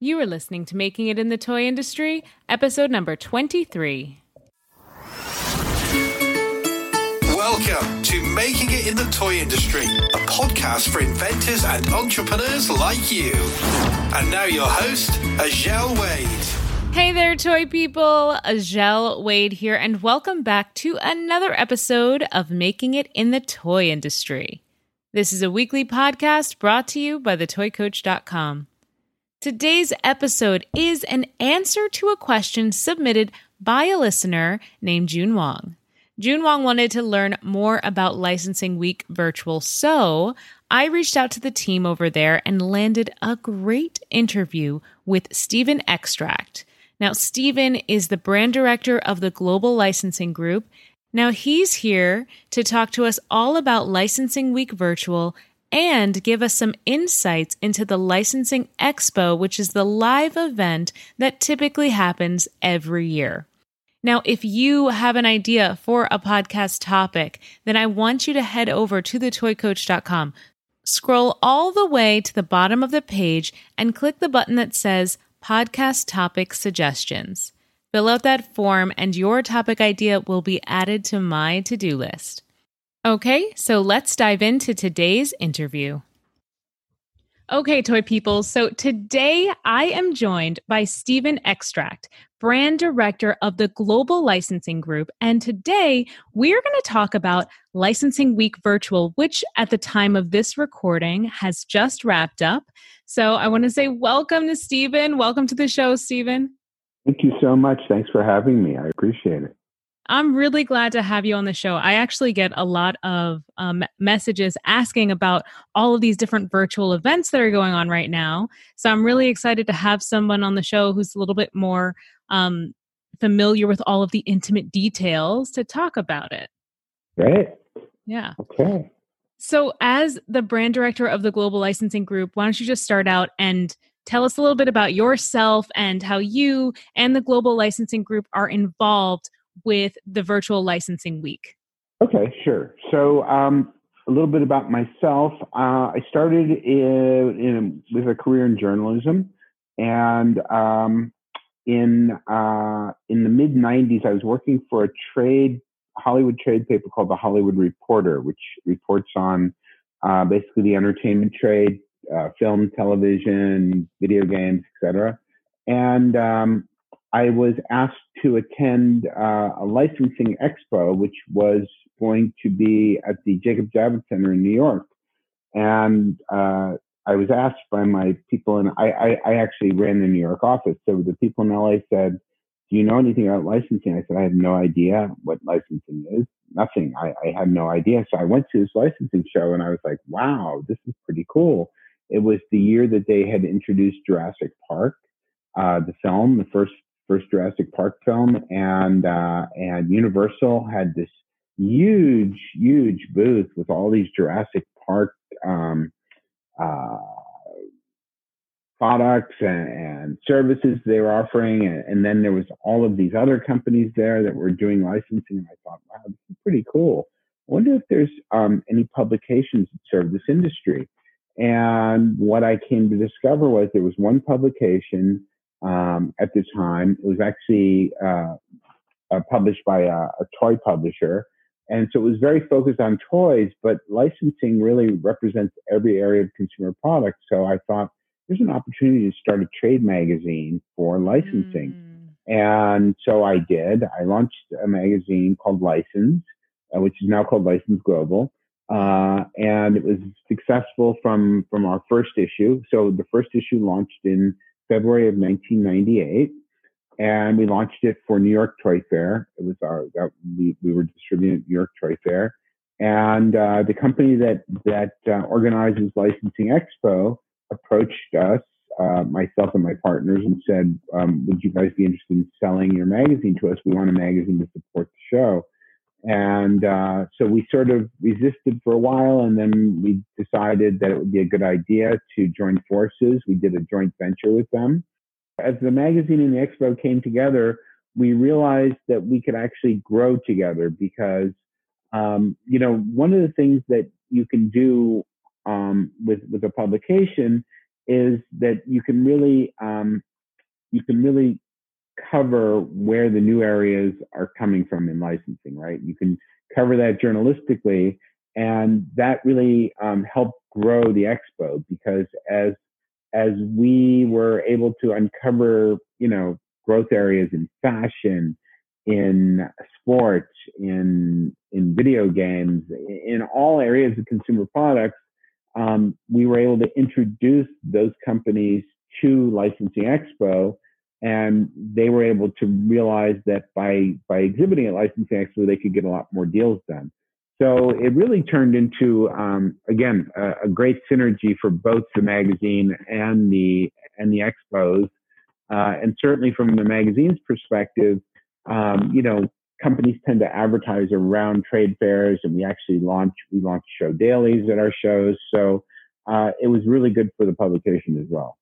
You are listening to Making It in the Toy Industry, episode number 23. Welcome to Making It in the Toy Industry, a podcast for inventors and entrepreneurs like you. And now your host, Azhelle Wade. Hey there, toy people. Azhelle Wade here, and welcome back to another episode of Making It in the Toy Industry. This is a weekly podcast brought to you by thetoycoach.com. Today's episode is an answer to a question submitted by a listener named June Wong. June Wong wanted to learn more about Licensing Week Virtual, so I reached out to the team over there and landed a great interview with Stephen Ekstract. Now, Stephen is the brand director of the Global Licensing Group. Now, he's here to talk to us all about Licensing Week Virtual and give us some insights into the Licensing Expo, which is the live event that typically happens every year. Now, if you have an idea for a podcast topic, then I want you to head over to thetoycoach.com, scroll all the way to the bottom of the page, and click the button that says Podcast Topic Suggestions. Fill out that form, and your topic idea will be added to my to do list. Okay, so let's dive into today's interview. Okay, toy people. So today I am joined by Stephen Ekstract, brand director of the Global Licensing Group. And today we're going to talk about Licensing Week Virtual, which at the time of this recording has just wrapped up. So I want to say welcome to Stephen. Welcome to the show, Stephen. Thank you so much. Thanks for having me. I appreciate it. I'm really glad to have you on the show. I actually get a lot of um, messages asking about all of these different virtual events that are going on right now. So I'm really excited to have someone on the show who's a little bit more um, familiar with all of the intimate details to talk about it. Great. Yeah. Okay. So, as the brand director of the Global Licensing Group, why don't you just start out and tell us a little bit about yourself and how you and the Global Licensing Group are involved with the virtual licensing week? Okay, sure. So, um, a little bit about myself. Uh, I started in, in, with a career in journalism, and um, in uh, in the mid '90s, I was working for a trade Hollywood trade paper called the Hollywood Reporter, which reports on uh, basically the entertainment trade, uh, film, television, video games, etc. And um, I was asked to attend uh, a licensing expo, which was going to be at the Jacob Javits Center in New York. And uh, I was asked by my people, and I, I, I, actually ran the New York office. So the people in LA said, Do you know anything about licensing? I said, I have no idea what licensing is. Nothing. I, I had no idea. So I went to this licensing show and I was like, wow, this is pretty cool. It was the year that they had introduced Jurassic Park, uh, the film, the first first Jurassic Park film, and uh, and Universal had this huge, huge booth with all these Jurassic Park um, uh, products and, and, services they were offering, and, and, then there was all of these other companies there that were doing licensing. And I thought, wow, this is pretty cool. I wonder if there's um, any publications that serve this industry. And what I came to discover was there was one publication um, at the time. It was actually uh, uh, published by a, a, toy publisher. And so it was very focused on toys, but licensing really represents every area of consumer products. So I thought there's an opportunity to start a trade magazine for licensing. Mm. And so I did. I launched a magazine called License, uh, which is now called License Global. Uh, and it was successful from from our first issue. So the first issue launched in February of 1998, and we launched it for New York Toy Fair. It was our we we were distributing New York Toy Fair, and uh, the company that that uh, organizes Licensing Expo approached us, uh, myself and my partners, and said, um, "Would you guys be interested in selling your magazine to us? We want a magazine to support the show." And uh, so we sort of resisted for a while, and then we decided that it would be a good idea to join forces. We did a joint venture with them. As the magazine and the expo came together, we realized that we could actually grow together because, um, you know, one of the things that you can do um, with with a publication is that you can really um, you can really cover where the new areas are coming from in licensing, right? You can cover that journalistically, and that really um, helped grow the expo because as as we were able to uncover, you know, growth areas in fashion, in sports, in in video games, in all areas of consumer products, um, we were able to introduce those companies to Licensing Expo, and they were able to realize that by by exhibiting at Licensing Expo, they could get a lot more deals done. So it really turned into um, again a, a, great synergy for both the magazine and the and the expos, uh, and certainly from the magazine's perspective, um, you know companies tend to advertise around trade fairs, and we actually launch we launch show dailies at our shows. So uh, it was really good for the publication as well.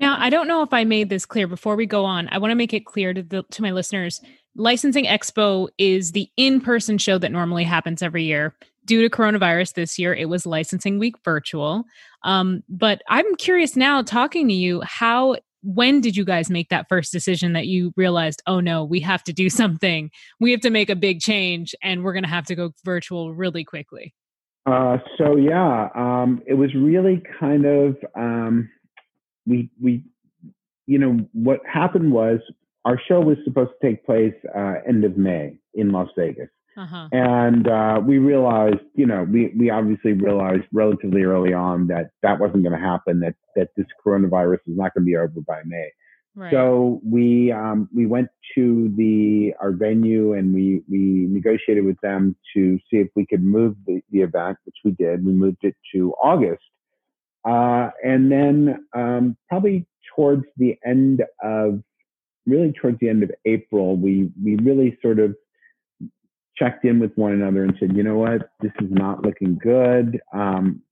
Now, I don't know if I made this clear before we go on. I want to make it clear to the to my listeners. Licensing Expo is the in-person show that normally happens every year. Due to coronavirus this year, it was Licensing Week virtual. Um, but I'm curious now, talking to you, how when did you guys make that first decision that you realized, oh no, we have to do something? We have to make a big change and we're going to have to go virtual really quickly? Uh, so, yeah, um, it was really kind of, um, we, we, you know, what happened was our show was supposed to take place uh, end of May in Las Vegas. Uh-huh. And uh, we realized, you know, we, we obviously realized relatively early on that that wasn't going to happen, that, that this coronavirus is not going to be over by May. Right. So we um, we went to the our venue and we we negotiated with them to see if we could move the, the event, which we did. We moved it to August, uh, and then um, probably towards the end of really towards the end of April, we we really sort of checked in with one another and said, you know what, this is not looking good. Um,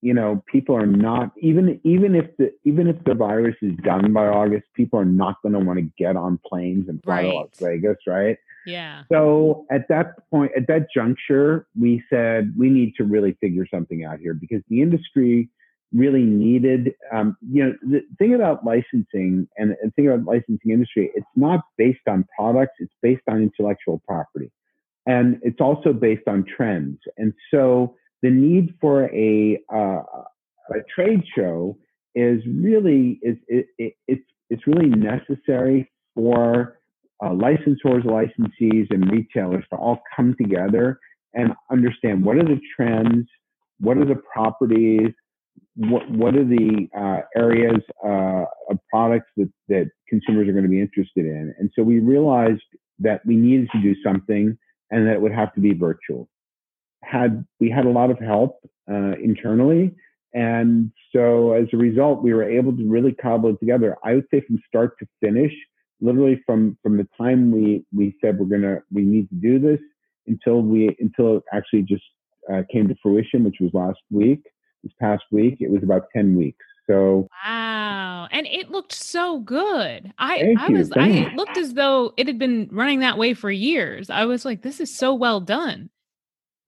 you know, people are not even even if the even if the virus is done by August, people are not going to want to get on planes and fly right. to Las Vegas, right? Yeah. So at that point, at that juncture, we said we need to really figure something out here because the industry really needed. Um, you know, the thing about licensing and the thing about licensing industry, it's not based on products; it's based on intellectual property and it's also based on trends. And so the need for a uh, a trade show is really is it, it, it's it's really necessary for uh, licensors, licensees, and retailers to all come together and understand what are the trends, what are the properties, what what are the uh, areas uh, of products that that consumers are going to be interested in. And so we realized that we needed to do something and that it would have to be virtual. Had we had a lot of help uh, internally, and so as a result, we were able to really cobble it together. I would say from start to finish, literally from from the time we we said we're gonna we need to do this until we until it actually just uh, came to fruition, which was last week, this past week. It was about ten weeks. So wow, and it looked so good. I I was I it looked as though it had been running that way for years. I was like, this is so well done.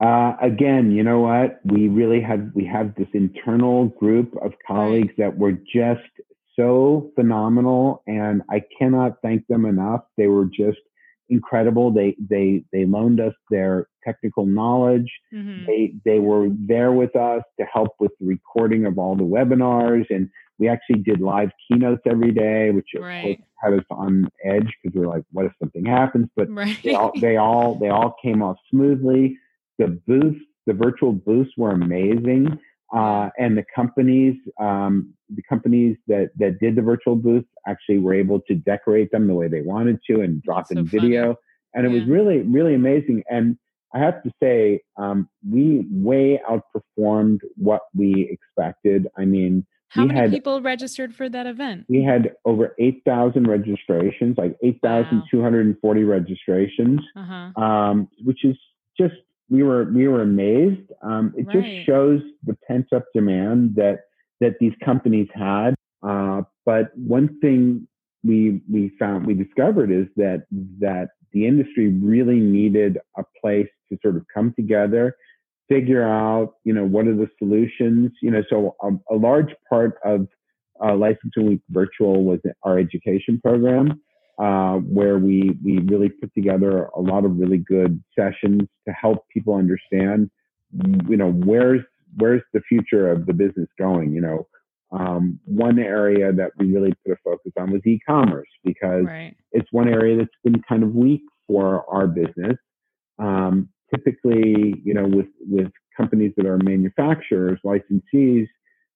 Uh, again, you know what? We really had we have this internal group of colleagues that were just so phenomenal, and I cannot thank them enough. They were just incredible. They they they loaned us their technical knowledge. Mm-hmm. They they were there with us to help with the recording of all the webinars, and we actually did live keynotes every day, which right. had us on edge because we were like, what if something happens? But right. they all they all they all came off smoothly. The booths, the virtual booths were amazing. Uh, and the companies, um, the companies that, that did the virtual booths actually were able to decorate them the way they wanted to and drop That's in so video. Funny. And it yeah. was really, really amazing. And I have to say, um, we way outperformed what we expected. I mean, how many had, people registered for that event? We had over 8,000 registrations, like 8,240 wow. registrations, uh-huh. um, which is just we were we were amazed. Um, it right. just shows the pent up demand that that these companies had. Uh, but one thing we we found we discovered is that that the industry really needed a place to sort of come together figure out, you know, what are the solutions. You know, so a, a large part of uh, Licensing Week Virtual was our education program, uh, where we we really put together a lot of really good sessions to help people understand, you know, where's where's the future of the business going. You know, um, one area that we really put a focus on was e-commerce because right. it's one area that's been kind of weak for our business. Um, typically, you know, with with companies that are manufacturers, licensees,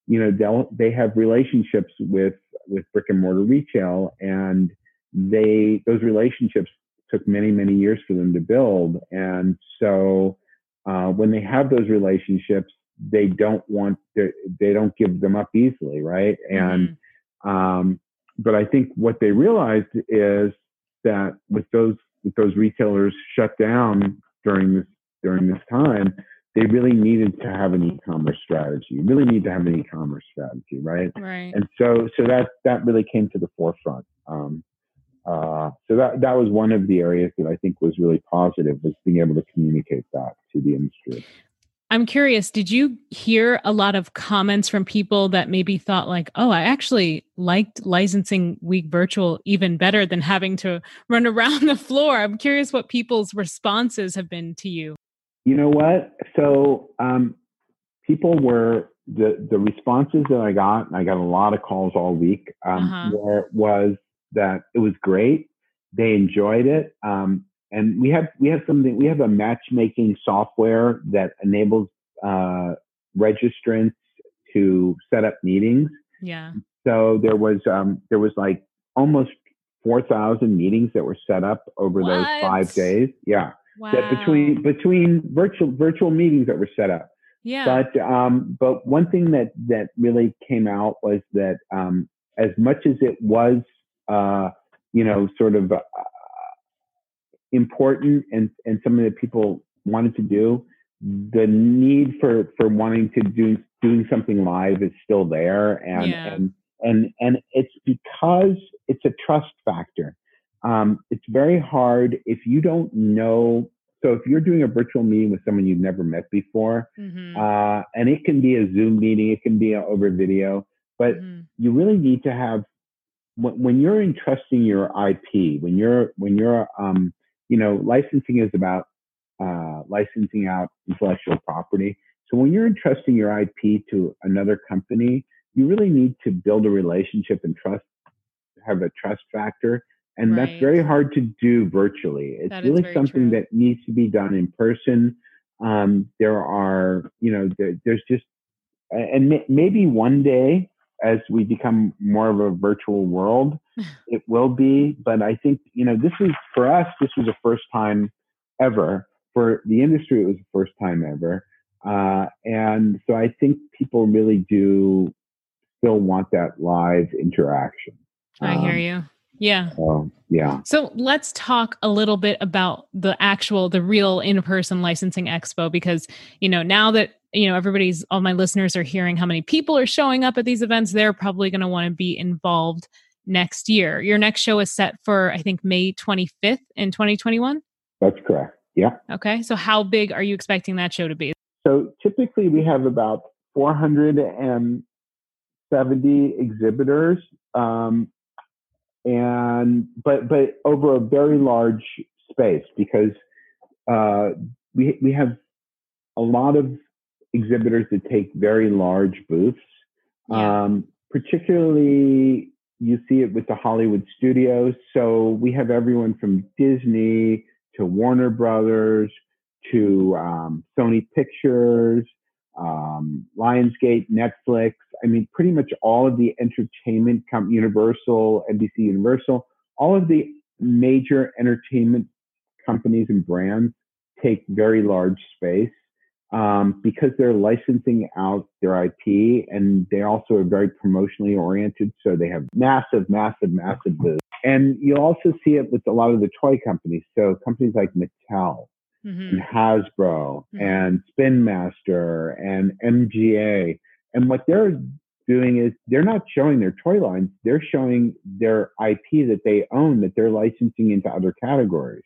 you know, they'll they have relationships with with brick and mortar retail, and they those relationships took many many years for them to build, and so uh, when they have those relationships, they don't want to, they don't give them up easily, right? And mm-hmm. um, but I think what they realized is that with those with those retailers shut down during this during this time, they really needed to have an e-commerce strategy. You really need to have an e-commerce strategy, right? Right. And so so that that really came to the forefront. Um, uh, so that that was one of the areas that I think was really positive was being able to communicate that to the industry. I'm curious, did you hear a lot of comments from people that maybe thought like, "Oh, I actually liked licensing week virtual even better than having to run around the floor." I'm curious what people's responses have been to you. You know what? So, um, people were the the responses that I got, and I got a lot of calls all week. Um, uh-huh. were, was that it was great. They enjoyed it. Um, and we have we have something we have a matchmaking software that enables uh, registrants to set up meetings. Yeah. So there was um, there was like almost four thousand meetings that were set up over what? those five days. Yeah. Wow. That between between virtual virtual meetings that were set up. Yeah. But um, but one thing that that really came out was that um, as much as it was uh, you know sort of uh, important and, and something that people wanted to do, the need for, for wanting to do doing something live is still there. And, yeah. and, and, and it's because it's a trust factor. Um, it's very hard if you don't know. So if you're doing a virtual meeting with someone you've never met before, mm-hmm. uh, and it can be a Zoom meeting, it can be over video, but mm-hmm. you really need to have when, when, you're entrusting your IP, when you're when you're um, you know, licensing is about uh, licensing out intellectual property. So when you're entrusting your IP to another company, you really need to build a relationship and trust, have a trust factor. And right. that's very hard to do virtually. It's really something true. that needs to be done in person. Um, there are, you know, there, there's just, and maybe one day as we become more of a virtual world, it will be. But I think, you know, this is for us, this was the first time ever. For the industry, it was the first time ever. Uh, and so I think people really do still want that live interaction. I hear um, you. Yeah. Um, yeah. So let's talk a little bit about the actual, the real in person licensing expo because, you know, now that you know everybody's all my listeners are hearing how many people are showing up at these events. They're probably going to want to be involved next year. Your next show is set for i think may 25th in 2021 that's correct. Yeah. Okay. So how big are you expecting that show to be? So typically we have about 470 exhibitors um, and but but over a very large space because uh, we we have a lot of exhibitors that take very large booths. Yeah. Um, particularly, you see it with the Hollywood studios. So we have everyone from Disney to Warner Brothers to um, Sony Pictures, um, Lionsgate, Netflix. I mean, pretty much all of the entertainment, com- Universal, NBC Universal, all of the major entertainment companies and brands take very large space um, because they're licensing out their IP and they also are very promotionally oriented. So they have massive, massive, massive booths. And you'll also see it with a lot of the toy companies. So companies like Mattel mm-hmm. and Hasbro mm-hmm. and Spin Master and MGA. And what they're doing is they're not showing their toy lines, they're showing their IP that they own that they're licensing into other categories.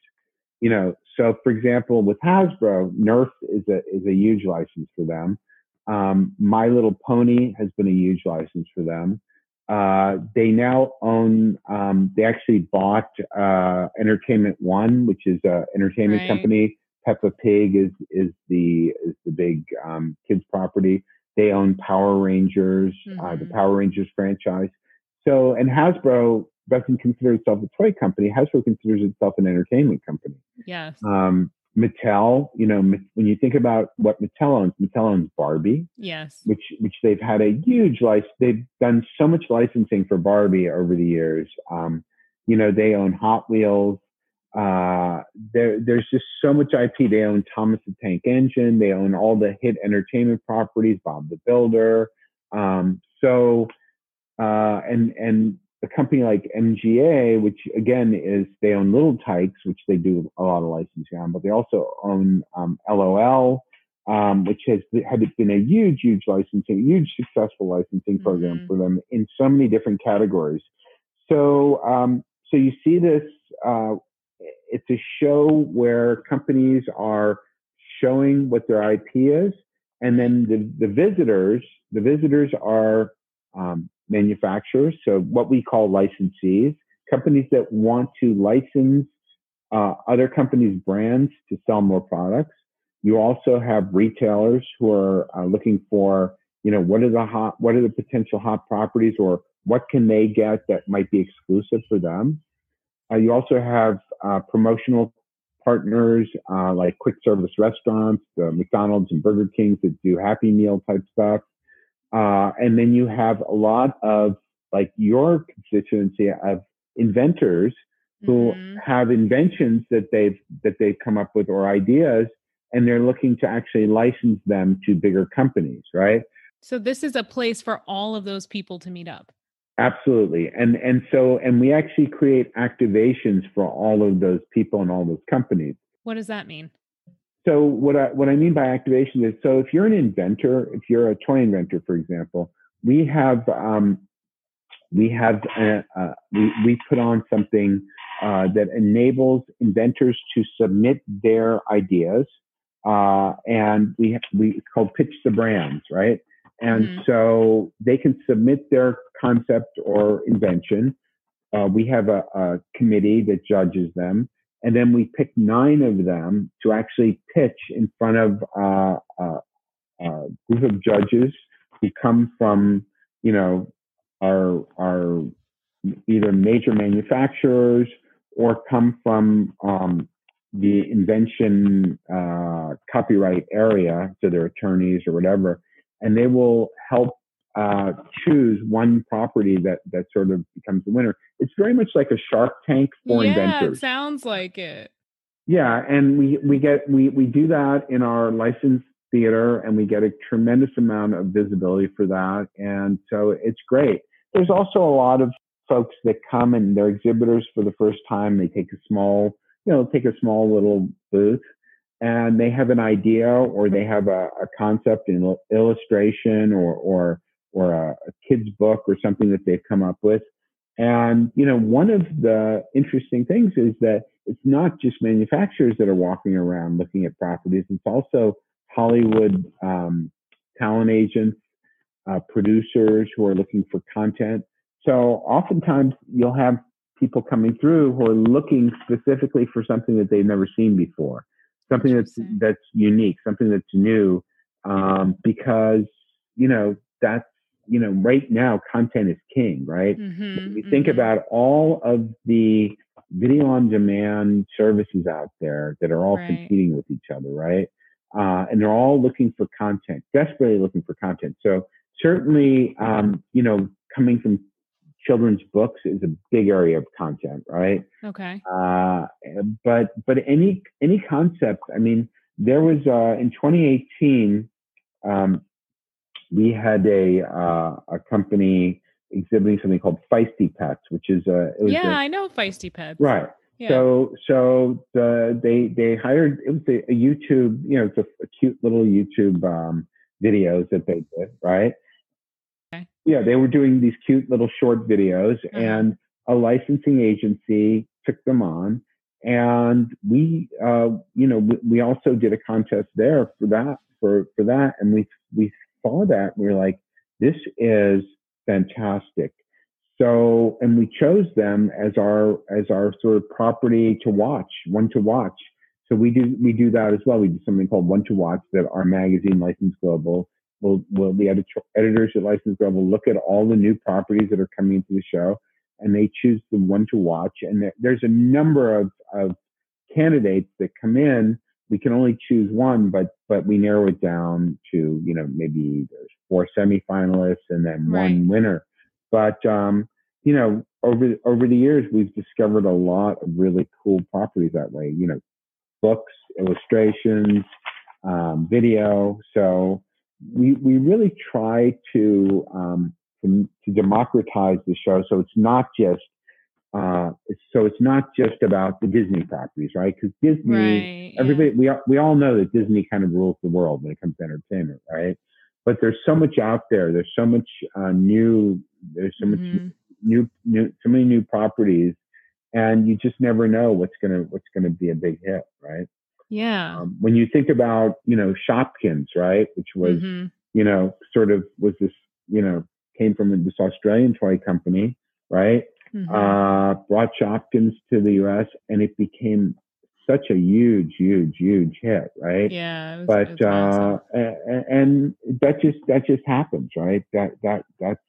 You know, so, for example, with Hasbro, Nerf is a is a huge license for them. Um, My Little Pony has been a huge license for them. Uh, they now own. Um, they actually bought uh, Entertainment One, which is an entertainment Right. company. Peppa Pig is is the is the big um, kids property. They own Power Rangers, uh, the Mhm. Power Rangers franchise. So, and Hasbro doesn't consider itself a toy company. Hasbro considers itself an entertainment company. Yes. Um, Mattel, you know, when you think about what Mattel owns, Mattel owns Barbie, Yes. which which they've had a huge license. They've done so much licensing for Barbie over the years. Um, you know, they own Hot Wheels. Uh, there, there's just so much IP. They own Thomas the Tank Engine. They own all the hit entertainment properties, Bob the Builder. Um, so, uh, and and a company like MGA, which again is they own Little Tikes, which they do a lot of licensing on, but they also own um, LOL, um, which has had been a huge, huge licensing, huge successful licensing program Mhm. for them in so many different categories. So, um, so you see this. Uh, it's a show where companies are showing what their IP is, and then the, the visitors, the visitors are um, manufacturers, so what we call licensees, companies that want to license uh, other companies' brands to sell more products. You also have retailers who are uh, looking for, you know, what are the hot, what are the potential hot properties, or what can they get that might be exclusive for them. Uh, you also have uh, promotional partners uh, like quick service restaurants, the McDonald's and Burger Kings that do Happy Meal type stuff. Uh, and then you have a lot of like your constituency of inventors who Mhm. have inventions that they've that they've come up with or ideas, and they're looking to actually license them to bigger companies, right? So this is a place for all of those people to meet up. Absolutely. And and so and we actually create activations for all of those people and all those companies. What does that mean? So what I what I mean by activation is so if you're an inventor, if you're a toy inventor, for example, we have um, we have uh, uh, we we put on something uh, that enables inventors to submit their ideas, uh, and we have, we it's called pitch the brands, right? And Mhm. so they can submit their concept or invention. Uh, we have a, a committee that judges them, and then we pick nine of them to actually pitch in front of uh, uh, a group of judges who come from, you know, our our either major manufacturers or come from um, the invention uh, copyright area, so they're attorneys or whatever, and they will help uh, choose one property that that sort of becomes the winner. It's very much like a Shark Tank for yeah, inventors. it sounds like it. Yeah, and we we get we we do that in our licensed theater, and we get a tremendous amount of visibility for that, and so it's great. There's also a lot of folks that come and they're exhibitors for the first time. They take a small, you know, take a small little booth, and they have an idea or they have a, a concept in illustration or or or a, a kid's book or something that they've come up with. And you know, one of the interesting things is that it's not just manufacturers that are walking around looking at properties. It's also Hollywood um, talent agents, uh, producers who are looking for content. So oftentimes you'll have people coming through who are looking specifically for something that they've never seen before, something that's that's unique, something that's new, um, because you know that's you know right now content is king, right? Mhm, If you think about all of the video on demand services out there that are all Right. competing with each other, right? Uh, and they're all looking for content, desperately looking for content. So certainly, um, you know, coming from children's books is a big area of content, right? Okay. Uh, but but any any concept. I mean, there was uh, in 2018, um, we had a uh, a company exhibiting something called Feisty Pets, which is a it was Yeah, a- I know feisty pets. right. Yeah. So so the they they hired it was a, a YouTube you know it's a, a cute little YouTube um, videos that they did right. Okay. Yeah, they were doing these cute little short videos, Uh-huh. and a licensing agency took them on, and we, uh, you know, we, we, also did a contest there for that, for, for that. And we, we saw that we were like, this is fantastic. So, and we chose them as our, as our sort of property to watch, one to watch. So we do, we do that as well. We do something called one to watch that our magazine License Global will, will the editor, editors at License Global look at all the new properties that are coming into the show and they choose the one to watch. And there's a number of, of candidates that come in. We can only choose one, but but we narrow it down to you know maybe there's four semifinalists and then right. one winner. But um, you know over over the years we've discovered a lot of really cool properties that way. You know, books, illustrations, um, video. So we we really try to um, to, to democratize the show. So it's not just uh, so it's not just about the Disney properties, right? Because Disney, right, yeah. everybody, we all, we all know that Disney kind of rules the world when it comes to entertainment, right? But there's so much out there. There's so much uh, new. There's so much mm-hmm. new, new, so many new properties, and you just never know what's gonna what's gonna be a big hit, right? Yeah. Um, when you think about you know Shopkins, right, which was mm-hmm. you know sort of was this you know came from this Australian toy company, right? Mm-hmm. Uh, brought Shopkins to the U.S. and it became such a huge, huge, huge hit, right? Yeah. Was, but uh, and, and that just that just happens, right? That that that's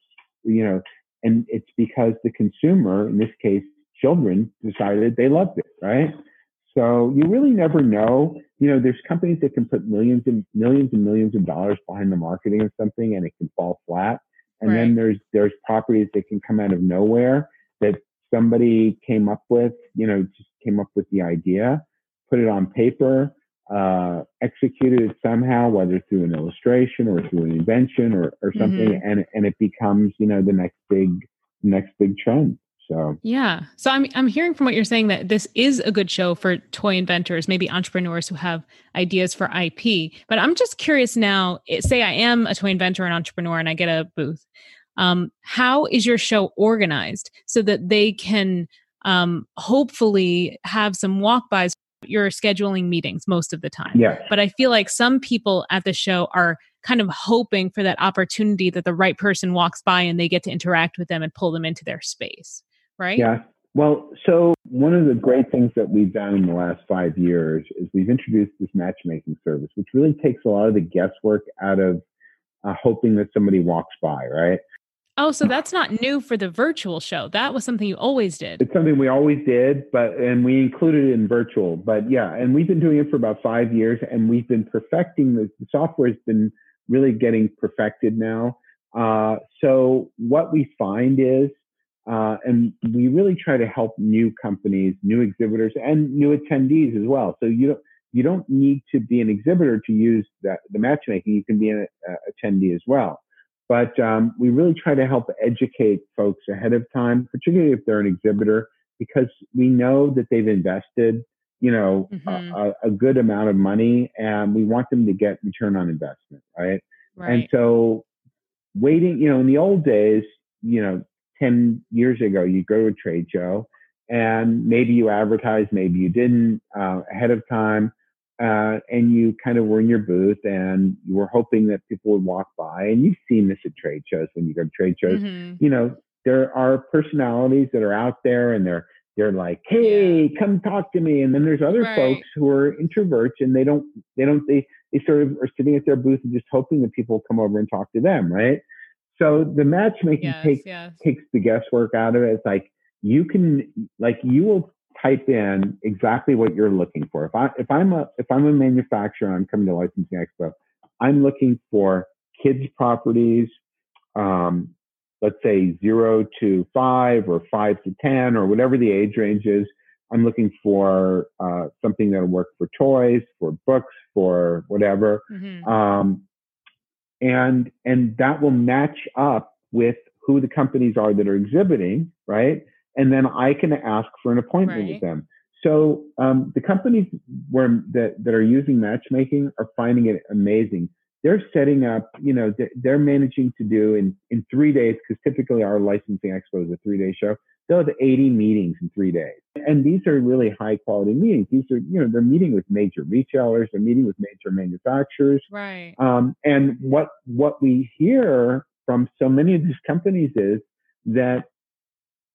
you know, and it's because the consumer, in this case, children, decided they loved it, right? So you really never know. You know, there's companies that can put millions and millions and millions of dollars behind the marketing of something and it can fall flat. And right. then there's there's properties that can come out of nowhere that somebody came up with, you know, just came up with the idea, put it on paper, uh, executed it somehow, whether through an illustration or through an invention or, or something, mm-hmm. and and it becomes, you know, the next big next big trend. So yeah. So I'm I'm hearing from what you're saying that this is a good show for toy inventors, maybe entrepreneurs who have ideas for IP. But I'm just curious now, say I am a toy inventor and entrepreneur and I get a booth. Um, how is your show organized so that they can um, hopefully have some walk-bys? You're scheduling meetings most of the time. Yeah. But I feel like some people at the show are kind of hoping for that opportunity that the right person walks by and they get to interact with them and pull them into their space right? Yeah. Well, so one of the great things that we've done in the last five years is we've introduced this matchmaking service, which really takes a lot of the guesswork out of uh, hoping that somebody walks by, right? Oh, so that's not new for the virtual show. That was something you always did. It's something we always did, but and we included it in virtual. But yeah, and we've been doing it for about five years, and we've been perfecting the, the software has been really getting perfected now. Uh, so what we find is uh, and we really try to help new companies, new exhibitors, and new attendees as well. So you don't you don't need to be an exhibitor to use that, the matchmaking. You can be an uh, attendee as well. But um, we really try to help educate folks ahead of time, particularly if they're an exhibitor, because we know that they've invested, you know, mm-hmm. a, a, good amount of money, and we want them to get return on investment, right? right? And so, waiting, you know, in the old days, you know, 10 years ago, you go to a trade show and maybe you advertised, maybe you didn't uh, ahead of time. Uh, and you kind of were in your booth and you were hoping that people would walk by and you've seen this at trade shows when you go to trade shows mm-hmm. you know there are personalities that are out there and they're they're like hey yeah. come talk to me and then there's other right. folks who are introverts and they don't they don't they they sort of are sitting at their booth and just hoping that people come over and talk to them right so the matchmaking yes, takes yes. takes the guesswork out of it. It's like you can like you will type in exactly what you're looking for. If I if I'm a if I'm a manufacturer, I'm coming to licensing expo. I'm looking for kids properties, um, let's say zero to five or five to ten or whatever the age range is. I'm looking for uh, something that'll work for toys, for books, for whatever. Mm-hmm. Um, and and that will match up with who the companies are that are exhibiting, right? And then I can ask for an appointment right. with them. So um, the companies where that that are using matchmaking are finding it amazing. They're setting up, you know, they're, they're managing to do in in three days because typically our licensing expo is a three day show. They'll have 80 meetings in three days. And these are really high quality meetings. These are, you know, they're meeting with major retailers, they're meeting with major manufacturers. Right. Um, and what what we hear from so many of these companies is that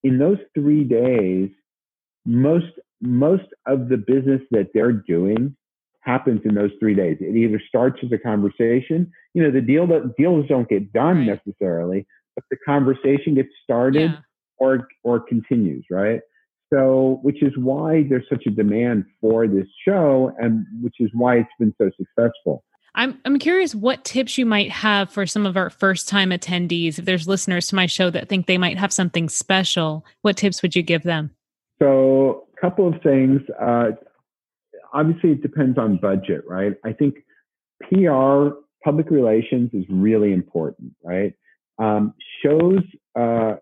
in those three days, most most of the business that they're doing happens in those three days. It either starts as a conversation, you know, the deal that deals don't get done right. necessarily, but the conversation gets started Yeah. or or continues, right? So, which is why there's such a demand for this show, and which is why it's been so successful. I'm I'm curious what tips you might have for some of our first time attendees. If there's listeners to my show that think they might have something special, what tips would you give them? So, a couple of things. Uh, obviously, it depends on budget, right? I think PR, public relations, is really important, right? Um, shows uh,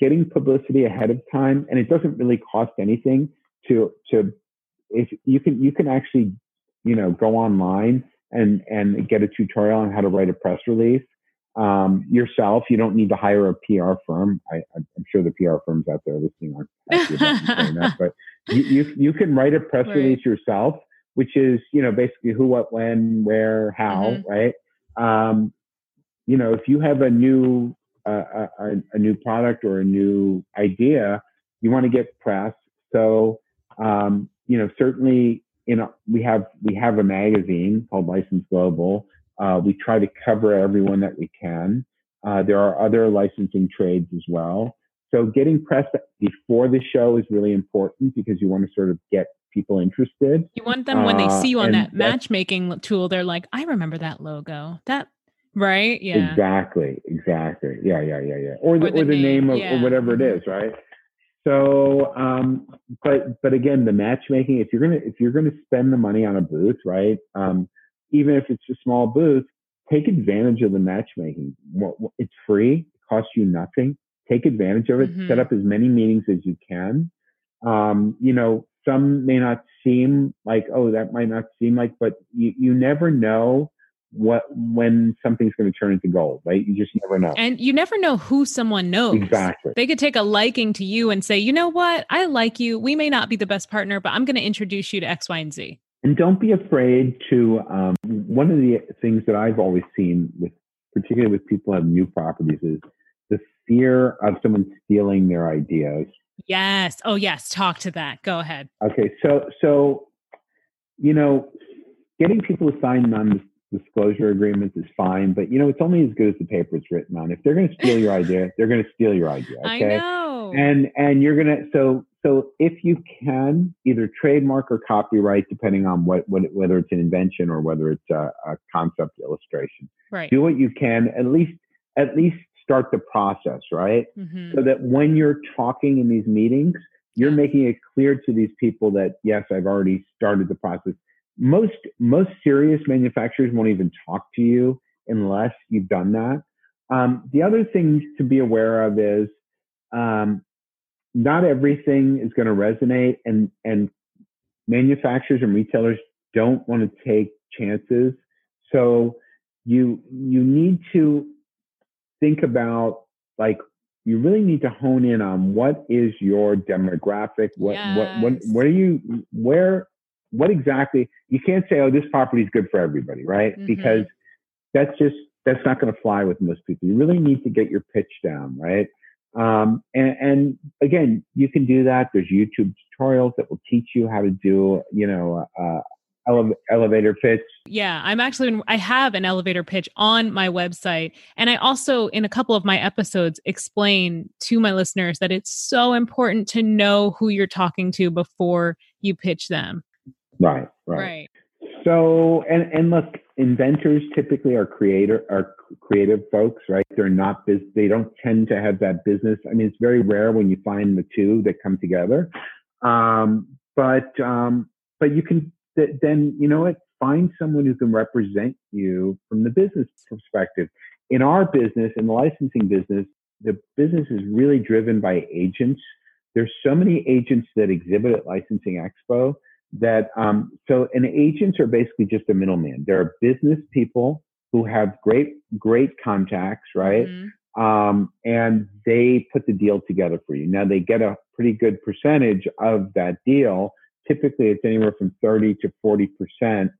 getting publicity ahead of time, and it doesn't really cost anything to to if you can you can actually you know go online and and get a tutorial on how to write a press release um, yourself. You don't need to hire a PR firm. I, I'm sure the PR firms out there listening aren't happy about me saying that, but you, you you can write a press Right. release yourself, which is you know basically who, what, when, where, how, Mhm. right? Um, you know, if you have a new uh, a, a- a new product or a new idea, you want to get press. So um, you know, certainly you know we have we have a magazine called License Global. Uh, we try to cover everyone that we can. Uh, there are other licensing trades as well. So getting press before the show is really important because you want to sort of get people interested. You want them when they Uh, see you on that matchmaking tool, they're like, I remember that logo. That right? Yeah. Exactly. Exactly. Yeah. Yeah. Yeah. Yeah. Or the, Or the or the name, name, of yeah. or whatever it Mhm. right? So, um, but but again, the matchmaking. If you're gonna if you're gonna spend the money on a booth, right? Um, even if it's a small booth, take advantage of the matchmaking. It's free. It costs you nothing. Take advantage of it. Mhm. Set up as many meetings as you can. Um, you know, some may not seem like, oh, that might not seem like, but you, you never know what when something's going to turn into gold, right? You just never know. And you never know who someone knows. Exactly. They could take a liking to you and say, you know what? I like you. We may not be the best partner, but I'm going to introduce you to X, Y, and Z. And don't be afraid to. Um, one of the things that I've always seen with, particularly with people who have new properties, is the fear of someone stealing their ideas. Yes. Oh, yes. Talk to that. Go ahead. Okay, so so you know, getting people to sign non-disclosure agreements is fine, but you know, it's only as good as the paper it's written on. If they're going to steal your idea, they're going to steal your idea. I Okay, know. and and you're gonna so so if you can either trademark or copyright, depending on what, what whether it's an invention or whether it's a, a concept illustration, right. do what you can. At least at least start the process, right? hmm so that when you're talking in these meetings, you're making it clear to these people that yes, I've already started the process. Most most serious manufacturers won't even talk to you unless you've done that. Um, the other thing to be aware of is um, not everything is going to resonate, and and manufacturers and retailers don't want to take chances. So you you need to think about like you really need to hone in on what is your demographic what what what what are you where what exactly you can't say oh this property is good for everybody right? Mhm. because that's just that's not going to fly with most people. You really need to get your pitch down right? Um, and, and again you can do that. There's youtube tutorials that will teach you how to do you know uh, ele- elevator pitch. Yeah, I'm actually I have an elevator pitch on my website and I also in a couple of my episodes explain to my listeners that it's so important to know who you're talking to before you pitch them. Right right So, and and look, inventors typically are creator are creative folks, right? They're not biz. They don't tend to have that business. I mean, it's very rare when you find the two that come together. Um, but um, but you can th- then you know what? Find someone who can represent you from the business perspective. In our business, in the licensing business, the business is really driven by agents. There's so many agents that exhibit at Licensing Expo that um, so and agents are basically just a middleman. There are business people who have great great contacts, right? Mhm. Um, and they put the deal together for you. Now they get a pretty good percentage of that deal. Typically, it's anywhere from 30 to 40 percent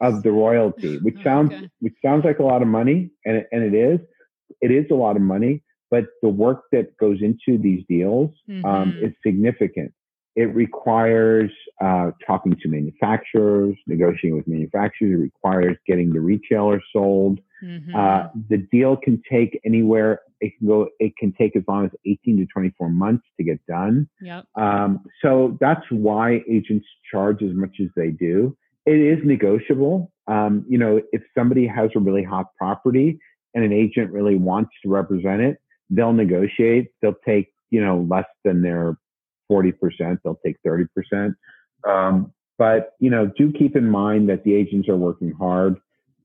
of the royalty, which sounds okay. which sounds like a lot of money, and it, and it is. It is a lot of money, but the work that goes into these deals um, mm-hmm. um, is significant. It requires uh, talking to manufacturers, negotiating with manufacturers. It requires getting the retailer sold. Mm-hmm. Uh, the deal can take anywhere. It can go. It can take as long as 18 to 24 months to get done. Yep. Um, so that's why agents charge as much as they do. It is negotiable. Um, you know, if somebody has a really hot property and an agent really wants to represent it, they'll negotiate. They'll take you know less than their 40%, they'll take 30%. Um, but, you know, do keep in mind that the agents are working hard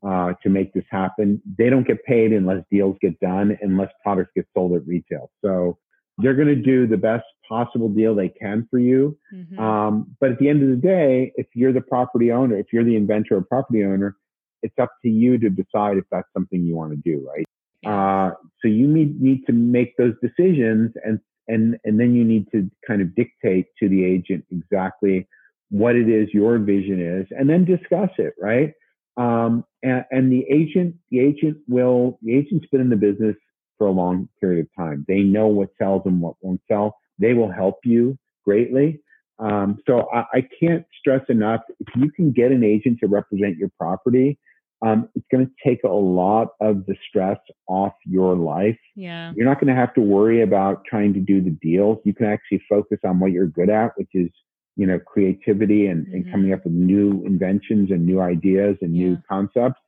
uh, to make this happen. They don't get paid unless deals get done, unless products get sold at retail. So they're going to do the best possible deal they can for you. Mm-hmm. Um, but at the end of the day, if you're the property owner, if you're the inventor or property owner, it's up to you to decide if that's something you want to do, right? Uh, so you need, need to make those decisions and and and then you need to kind of dictate to the agent exactly what it is your vision is and then discuss it right? Um, and, and the agent the agent will the agent's been in the business for a long period of time. They know what sells and what won't sell. They will help you greatly. Um, so I, I can't stress enough if you can get an agent to represent your property um, it's going to take a lot of the stress off your life. Yeah. You're not going to have to worry about trying to do the deals. You can actually focus on what you're good at, which is, you know, creativity and, mm-hmm. and coming up with new inventions and new ideas and yeah. new concepts.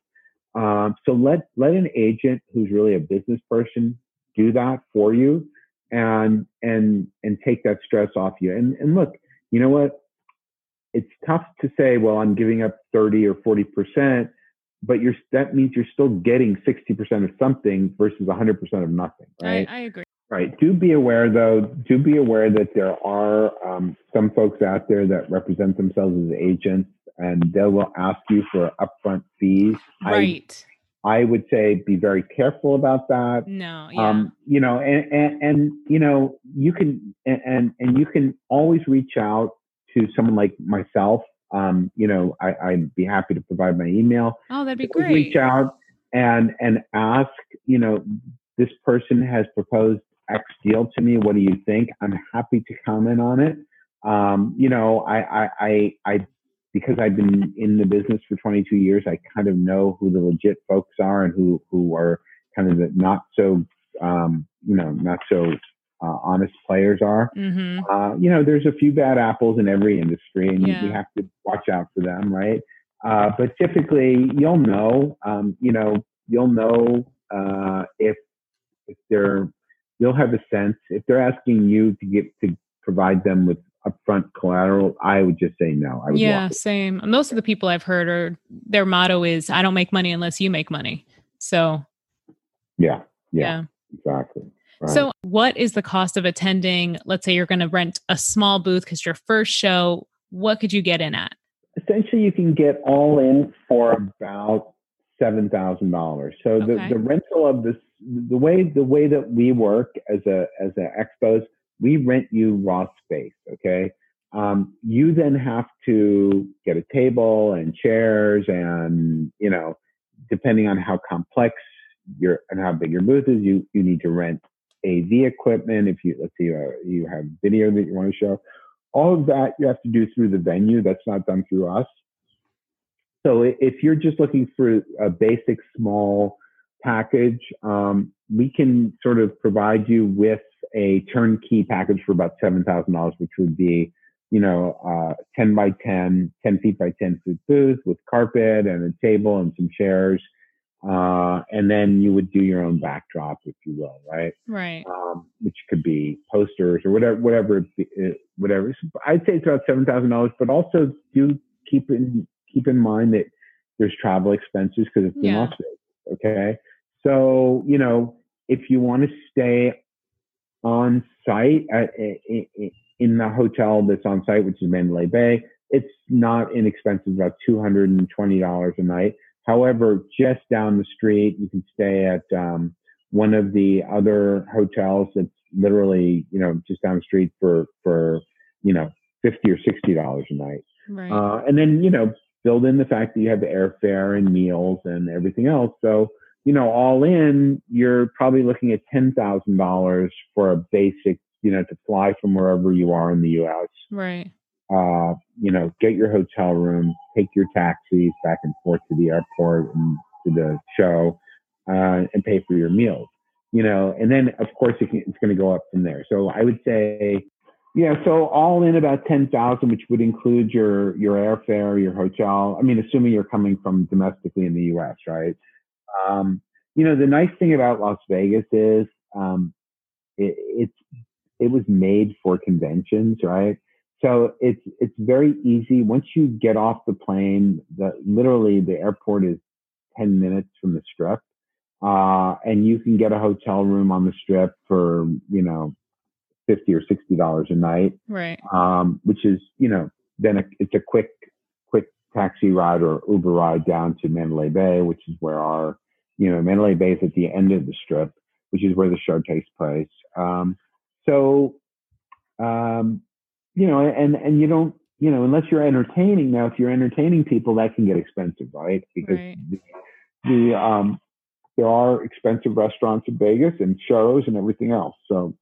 Um, so let, let an agent who's really a business person do that for you and, and, and take that stress off you. And, and look, you know what? It's tough to say, well, I'm giving up 30 or 40 percent but you're that means you're still getting 60% of something versus 100% of nothing right? I, I agree. Right. Do be aware though do be aware that there are um, some folks out there that represent themselves as agents and they will ask you for upfront fees. Right. I, I would say be very careful about that. No, yeah. Um, you know, and, and, and, you know, you can, and, and you can always reach out to someone like myself um, you know, I, would be happy to provide my email. Oh, that'd be great. Reach out and and ask, you know, this person has proposed X deal to me. What do you think? I'm happy to comment on it. Um, you know, I, I, I, I, because I've been in the business for 22 years, I kind of know who the legit folks are and who, who are kind of the not so, um, you know, not so uh, honest players are. Mm-hmm. Uh, you know, there's a few bad apples in every industry, and yeah. you, you, have to watch out for them, right? Uh, but typically, you'll know. Um, you know, you'll know uh, if if they're you'll have a sense if they're asking you to get to provide them with upfront collateral. I would just say no. yeah, same. Most of the people I've heard are their motto is "I don't make money unless you make money." So, yeah, yeah, yeah. exactly. So, what is the cost of attending? Let's say you're going to rent a small booth because your first show. What could you get in at? Essentially, you can get all in for about seven thousand dollars. So okay. the, the rental of this, the way the way that we work as a as an expos, we rent you raw space. Okay. Um, you then have to get a table and chairs and you know depending on how complex your and how big your booth is you you need to rent AV equipment, if you let's see, you, uh, you have video that you want to show, all of that you have to do through the venue. That's not done through us. So if you're just looking for a basic small package, um, we can sort of provide you with a turnkey package for about seven thousand dollars, which would be, you know, uh, ten by 10, 10 feet by ten foot booth with carpet and a table and some chairs uh, and then you would do your own backdrop, if you will, right? Right. Um, which could be posters or whatever, whatever, whatever. I'd say it's about seven thousand dollars, but also do keep in keep in mind that there's travel expenses because it's in. Las Vegas. Okay, so you know if you want to stay on site at, in the hotel that's on site, which is Mandalay Bay, it's not inexpensive, about two hundred and twenty dollars a night. However, just down the street, you can stay at um, one of the other hotels that's literally, you know, just down the street for, for, you know, 50 or $60 a night. Right. Uh, and then, you know, build in the fact that you have the airfare and meals and everything else. So, you know, all in, you're probably looking at $10,000 for a basic, you know, to fly from wherever you are in the U.S. right. Uh, you know, get your hotel room, take your taxis back and forth to the airport and to the show, uh, and pay for your meals. You know, and then of course it can, it's going to go up from there. So I would say, yeah, so all in about ten thousand, which would include your your airfare, your hotel. I mean, assuming you're coming from domestically in the U.S., right? Um, you know, the nice thing about Las Vegas is um, it, it's it was made for conventions, right? So it's it's very easy once you get off the plane. The literally the airport is ten minutes from the strip, uh, and you can get a hotel room on the strip for you know fifty or sixty dollars a night, Right. um, which is you know then a, it's a quick quick taxi ride or Uber ride down to Mandalay Bay, which is where our you know Mandalay Bay is at the end of the strip, which is where the show takes place. Um, so um, you know, and and you don't, you know, unless you're entertaining. Now, if you're entertaining people, that can get expensive, right? Because Right. the, the um, there are expensive restaurants in Vegas and shows and everything else. So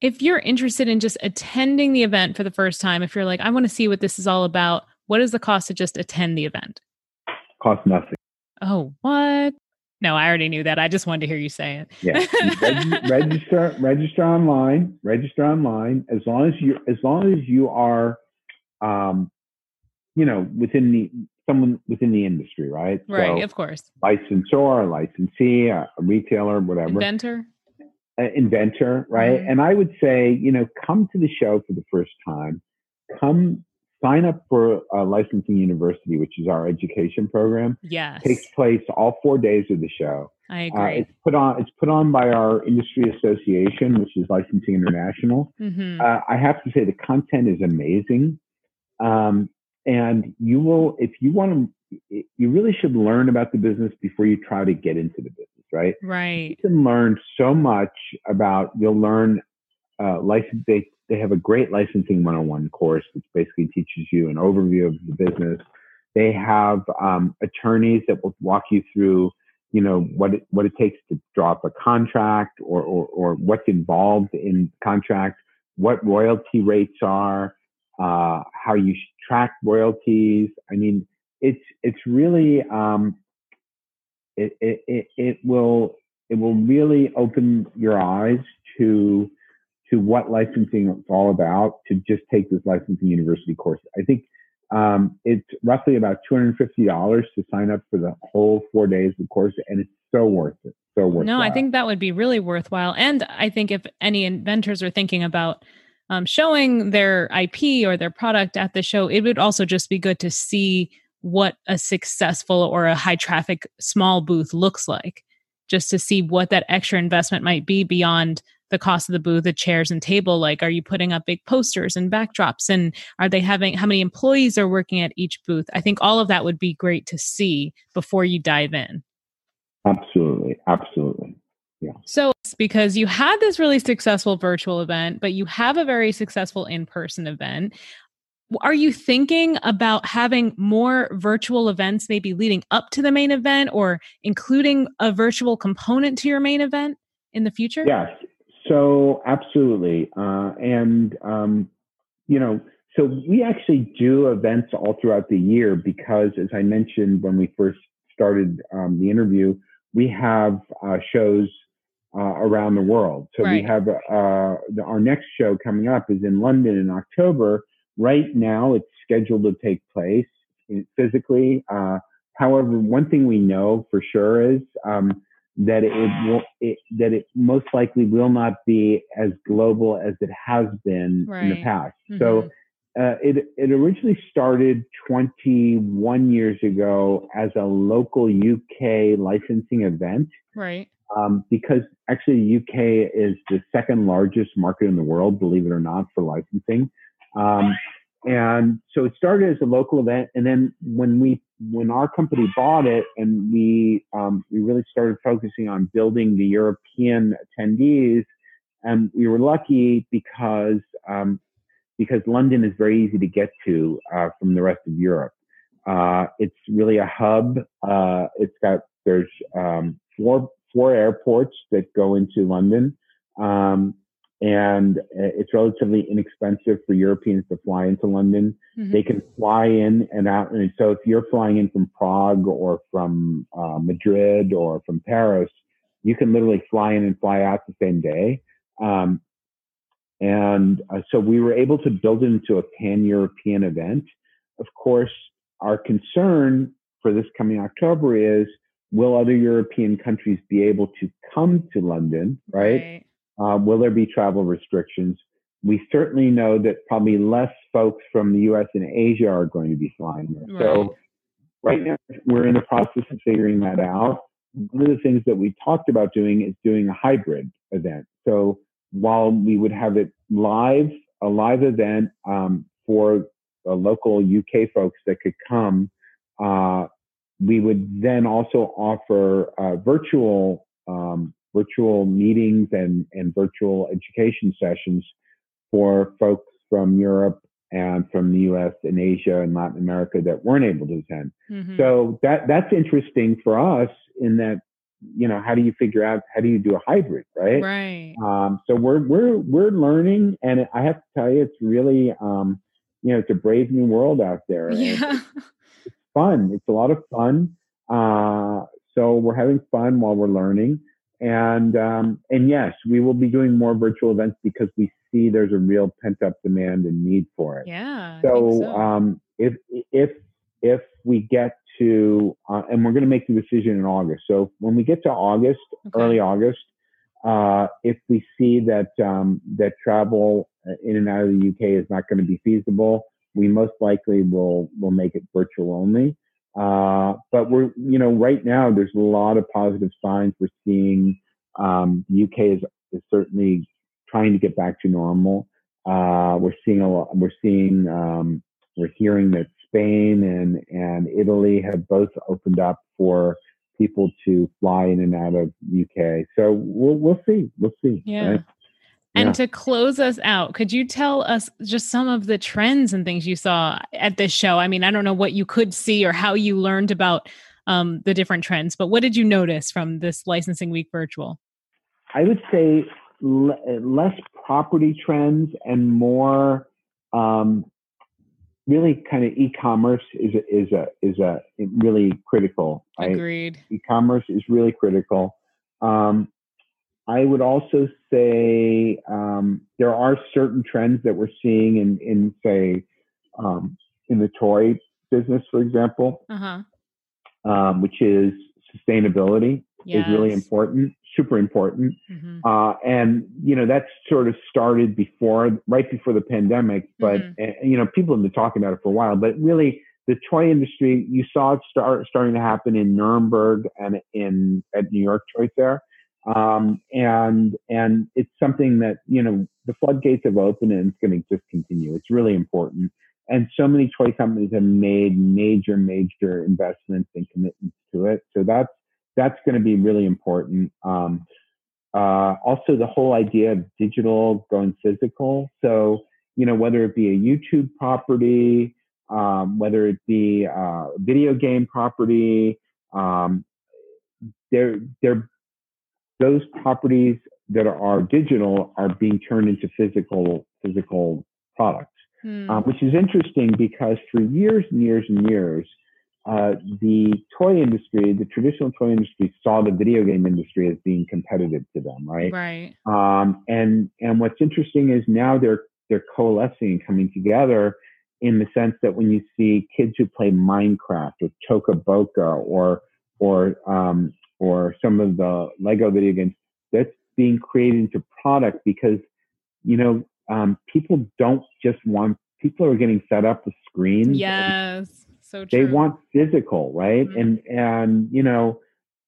If you're interested in just attending the event for the first time, if you're like, I want to see what this is all about, what is the cost to just attend the event? cost nothing. Oh, what? No, I already knew that. I just wanted to hear you say it. Yeah, Reg- register register online. Register online. As long as you as long as you are, um, you know, within the someone within the industry, right? right, So, of course. licensor, licensee, a, a retailer, whatever. Inventor. uh, inventor, right? Mhm. And I would say, you know, come to the show for the first time. Come sign up for uh, Licensing University, which is our education program. Yes. Takes place all four days of the show. I Uh, agree. it's put on. It's put on by our industry association, which is Licensing International. hmm Uh, I have to say the content is amazing, um, and you will, if you want to, you really should learn about the business before you try to get into the business, right? Right. You can learn so much about you'll learn uh, license they, they have a great licensing 101 course which basically teaches you an overview of the business. They have um, attorneys that will walk you through you know what it, what it takes to draw up a contract or, or, or what's involved in contract what royalty rates are uh, how you track royalties. I mean it's it's really um, it, it, it, it will it will really open your eyes to to what licensing is all about to just take this licensing university course. I think um, it's roughly about two hundred and fifty dollars to sign up for the whole four days of course, and it's so worth it. So worth. No, I think that would be really worthwhile. And I think if any inventors are thinking about um, showing their IP or their product at the show, it would also just be good to see what a successful or a high traffic small booth looks like, just to see what that extra investment might be beyond the cost of the booth, the chairs and table. Like, are you putting up big posters and backdrops? And are they having how many employees are working at each booth? I think all of that would be great to see before you dive in. absolutely, absolutely. Yeah. So, because you had this really successful virtual event, but you have a very successful in person event. Are you thinking about having more virtual events maybe leading up to the main event or including a virtual component to your main event in the future? Yes. So absolutely, uh, and um, you know, so we actually do events all throughout the year because, as I mentioned when we first started um, the interview, we have uh, shows uh, around the world. So Right. we have uh, the, our next show coming up is in London in October. Right now, it's scheduled to take place physically. Uh, however, one thing we know for sure is um, that it will it, that it most likely will not be as global as it has been in the Right. past. Mhm. So uh, it it originally started 21 years ago as a local UK licensing event Right. um, because actually UK is the second largest market in the world, believe it or not, for licensing. Um, and so it started as a local event, and then when we when our company bought it, and we um, we really started focusing on building the European attendees and we were lucky because um, because London is very easy to get to uh, from the rest of Europe. Uh, it's really a hub. Uh, it's got there's um, four four airports that go into London, um, and it's relatively inexpensive for Europeans to fly into London. Mm-hmm. They can fly in and out, and so if you're flying in from Prague or from uh, Madrid or from Paris, you can literally fly in and fly out the same day. Um, and uh, so we were able to build it into a pan European event. Of course, our concern for this coming October is will other European countries be able to come to London, right? right. Uh, will there be travel restrictions? We certainly know that probably less folks from the US and Asia are going to be flying there. Right. So, right now, we're in the process of figuring that out. One of the things that we talked about doing is doing a hybrid event. So, while we would have it live, a live event um, for the local UK folks that could come, uh, we would then also offer uh, virtual um, virtual meetings and, and virtual education sessions for folks from Europe and from the US and Asia and Latin America that weren't able to attend. Mm-hmm. So that that's interesting for us in that you know how do you figure out how do you do a hybrid right right um, so we're we're we're learning and i have to tell you it's really um, you know it's a brave new world out there yeah. It's, it's, fun it's a lot of fun uh, so we're having fun while we're learning and um, and yes we will be doing more virtual events because we see there's a real pent up demand and need for it yeah so, so. Um, if if if we get to, uh, and we're going to make the decision in August. So when we get to August, okay. early August, uh, if we see that um, that travel in and out of the UK is not going to be feasible, we most likely will will make it virtual only. Uh, but we're, you know, right now there's a lot of positive signs we're seeing. Um, the UK is, is certainly trying to get back to normal. Uh, we're seeing a lot. We're seeing. Um, we're hearing that Spain and, and Italy have both opened up for people to fly in and out of UK. So we'll we'll see. We'll see. Yeah. Right? And yeah. to close us out, could you tell us just some of the trends and things you saw at this show? I mean, I don't know what you could see or how you learned about um, the different trends, but what did you notice from this licensing week virtual? I would say l- less property trends and more um, really kind of e-commerce is a, is a is a really critical. Right? Agreed. E-commerce is really critical. Um, I would also say um, there are certain trends that we're seeing in in say um, in the toy business, for example, uh-huh. Um, which is sustainability yes. is really important, super important. Mm-hmm. Uh, and, you know, that's sort of started before, right before the pandemic, but, mm-hmm. uh, you know, people have been talking about it for a while, but really the toy industry, you saw it start starting to happen in Nuremberg and in at New York Toy Fair. Um, and, and it's something that, you know, the floodgates have opened and it's going to just continue. It's really important. And so many toy companies have made major, major investments and commitments to it. So that's, that's going to be really important. Um, uh, also, the whole idea of digital going physical. So, you know, whether it be a YouTube property, um, whether it be a video game property, um, they're, they're, those properties that are digital are being turned into physical physical products, hmm. um, which is interesting because for years and years and years, uh, the toy industry, the traditional toy industry, saw the video game industry as being competitive to them, right? Right. Um, and and what's interesting is now they're they're coalescing and coming together in the sense that when you see kids who play Minecraft or Toca Boca or or um, or some of the Lego video games, that's being created into product because you know um, people don't just want people are getting set up with screens. Yes so true. They want physical, right? Mm-hmm. And and you know,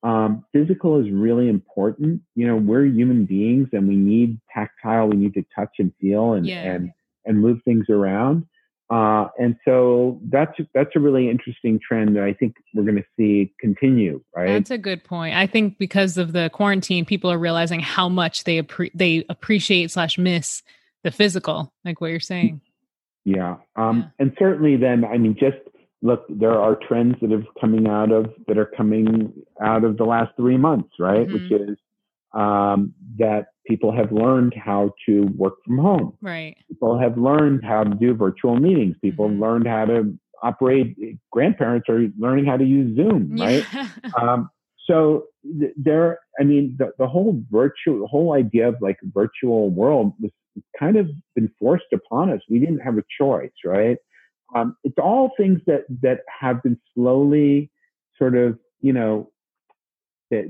um, physical is really important. You know, we're human beings and we need tactile. We need to touch and feel and yeah. and and move things around. Uh, and so that's that's a really interesting trend that I think we're going to see continue. Right. That's a good point. I think because of the quarantine, people are realizing how much they appre- they appreciate slash miss the physical, like what you're saying. Yeah. Um, yeah. And certainly, then I mean, just look, there are trends that have coming out of that are coming out of the last three months, right? Mm-hmm. Which is um, that people have learned how to work from home. Right. People have learned how to do virtual meetings. People mm-hmm. have learned how to operate. Grandparents are learning how to use Zoom, right? Yeah. um, so th- there, I mean, the, the whole virtual, the whole idea of like virtual world was kind of been forced upon us. We didn't have a choice, right? Um, it's all things that that have been slowly, sort of, you know,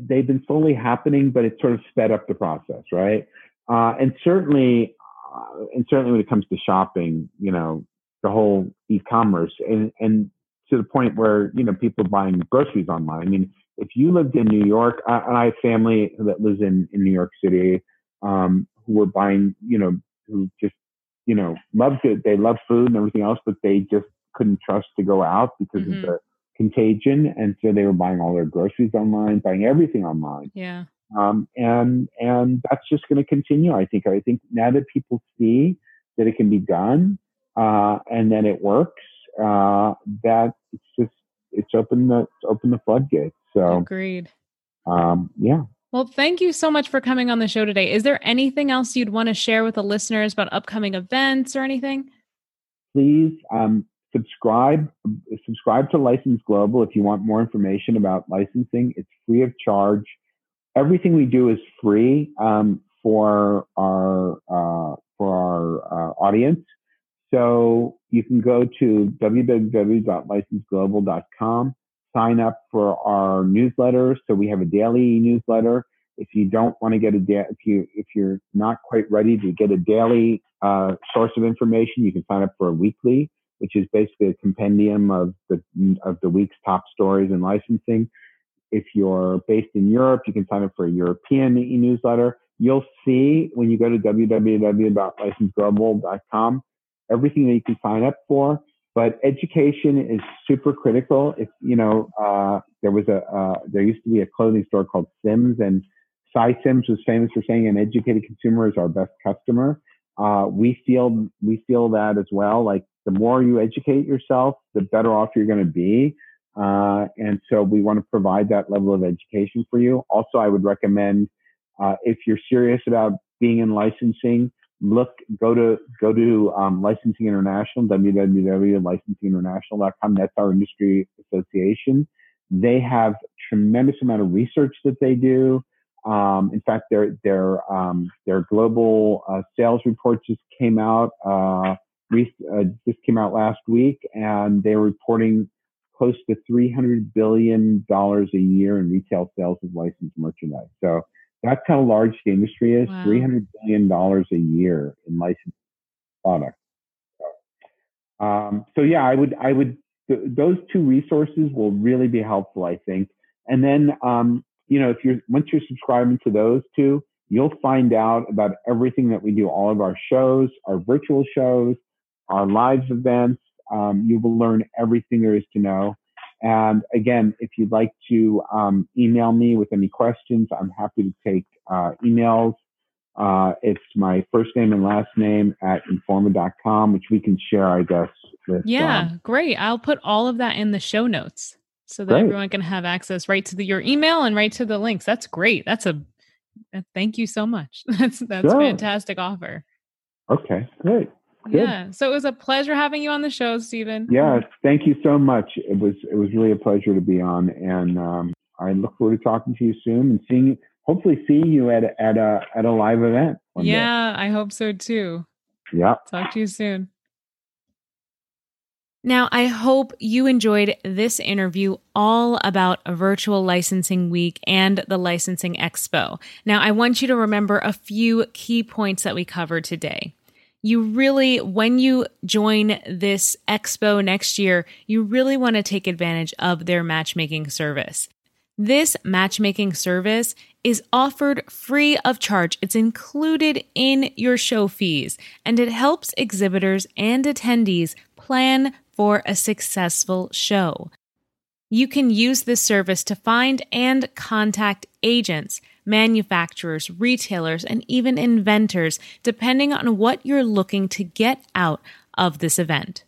they've been slowly happening, but it sort of sped up the process, right? Uh, and certainly, uh, and certainly when it comes to shopping, you know, the whole e-commerce and, and to the point where, you know, people buying groceries online. I mean, if you lived in New York, I, I have family that lives in, in New York City, um, who were buying, you know, who just, you know, loved it. They love food and everything else, but they just couldn't trust to go out because mm-hmm. of the contagion, and so they were buying all their groceries online, buying everything online. Yeah. Um, and and that's just going to continue. I think. I think now that people see that it can be done, uh, and then it works, uh, that it's just it's open the it's open the floodgates. So agreed. Um, yeah. Well, thank you so much for coming on the show today. Is there anything else you'd want to share with the listeners about upcoming events or anything? Please um, subscribe subscribe to License Global if you want more information about licensing. It's free of charge. Everything we do is free um, for our uh, for our uh, audience. So you can go to www.licenseglobal.com, sign up for our newsletter. So we have a daily newsletter. If you don't want to get a da- if you if you're not quite ready to get a daily uh, source of information, you can sign up for a weekly which is basically a compendium of the of the week's top stories in licensing. If you're based in Europe, you can sign up for a European e-newsletter. You'll see when you go to www.licenseglobal.com everything that you can sign up for. But education is super critical. If you know, uh, there was a uh, there used to be a clothing store called Syms, and Sy Syms was famous for saying an educated consumer is our best customer. Uh, we feel we feel that as well. Like the more you educate yourself, the better off you're going to be. Uh, and so we want to provide that level of education for you. Also, I would recommend uh, if you're serious about being in licensing, look go to go to um, Licensing International, www.licensinginternational.com. That's our industry association. They have tremendous amount of research that they do. Um, in fact, their their um, their global uh, sales report just came out. Uh, just came out last week, and they're reporting close to three hundred billion dollars a year in retail sales of licensed merchandise. So that's how large the industry is: wow. three hundred billion dollars a year in licensed products. So, um, so yeah, I would I would th- those two resources will really be helpful, I think. And then um, you know if you're once you're subscribing to those two, you'll find out about everything that we do, all of our shows, our virtual shows, our live events. Um, you will learn everything there is to know. And again, if you'd like to um, email me with any questions, I'm happy to take uh, emails. Uh, it's my first name and last name at informa.com, which we can share, I guess. With, yeah, um, great. I'll put all of that in the show notes so that great. everyone can have access right to the, your email and right to the links. That's great. That's a thank you so much. That's that's sure. fantastic offer. Okay, great. Good. Yeah. So it was a pleasure having you on the show, Stephen. Yeah. Thank you so much. It was it was really a pleasure to be on, and um, I look forward to talking to you soon and seeing you. Hopefully, seeing you at a, at a at a live event. Yeah, day. I hope so too. Yeah. Talk to you soon. Now, I hope you enjoyed this interview all about virtual licensing week and the licensing expo. Now, I want you to remember a few key points that we covered today you really, when you join this expo next year, you really want to take advantage of their matchmaking service. This matchmaking service is offered free of charge. It's included in your show fees and it helps exhibitors and attendees plan for a successful show. You can use this service to find and contact agents, manufacturers, retailers, and even inventors, depending on what you're looking to get out of this event.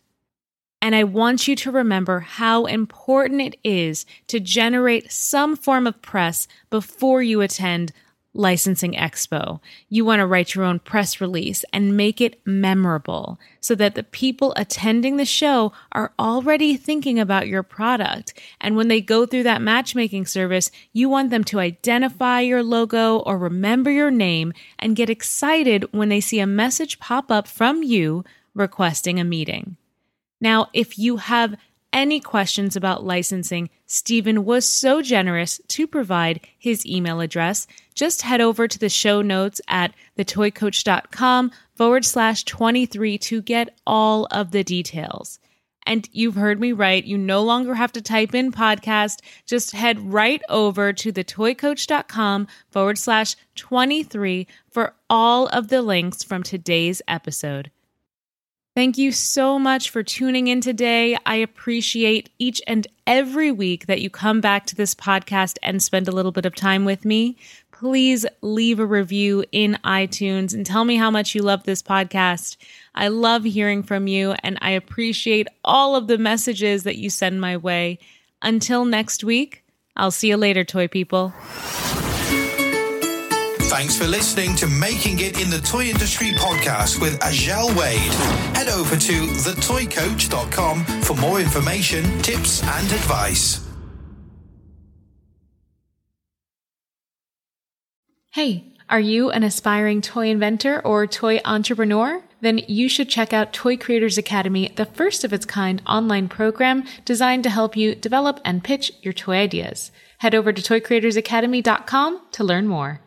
And I want you to remember how important it is to generate some form of press before you attend Licensing Expo. You want to write your own press release and make it memorable so that the people attending the show are already thinking about your product. And when they go through that matchmaking service, you want them to identify your logo or remember your name and get excited when they see a message pop up from you requesting a meeting. Now, if you have any questions about licensing, Stephen was so generous to provide his email address. Just head over to the show notes at thetoycoach.com forward slash 23 to get all of the details. And you've heard me right. You no longer have to type in podcast. Just head right over to thetoycoach.com forward slash 23 for all of the links from today's episode. Thank you so much for tuning in today. I appreciate each and every week that you come back to this podcast and spend a little bit of time with me. Please leave a review in iTunes and tell me how much you love this podcast. I love hearing from you and I appreciate all of the messages that you send my way. Until next week, I'll see you later, toy people. Thanks for listening to Making It in the Toy Industry podcast with Azhelle Wade. Head over to thetoycoach.com for more information, tips, and advice. Hey, are you an aspiring toy inventor or toy entrepreneur? Then you should check out Toy Creators Academy, the first of its kind online program designed to help you develop and pitch your toy ideas. Head over to toycreatorsacademy.com to learn more.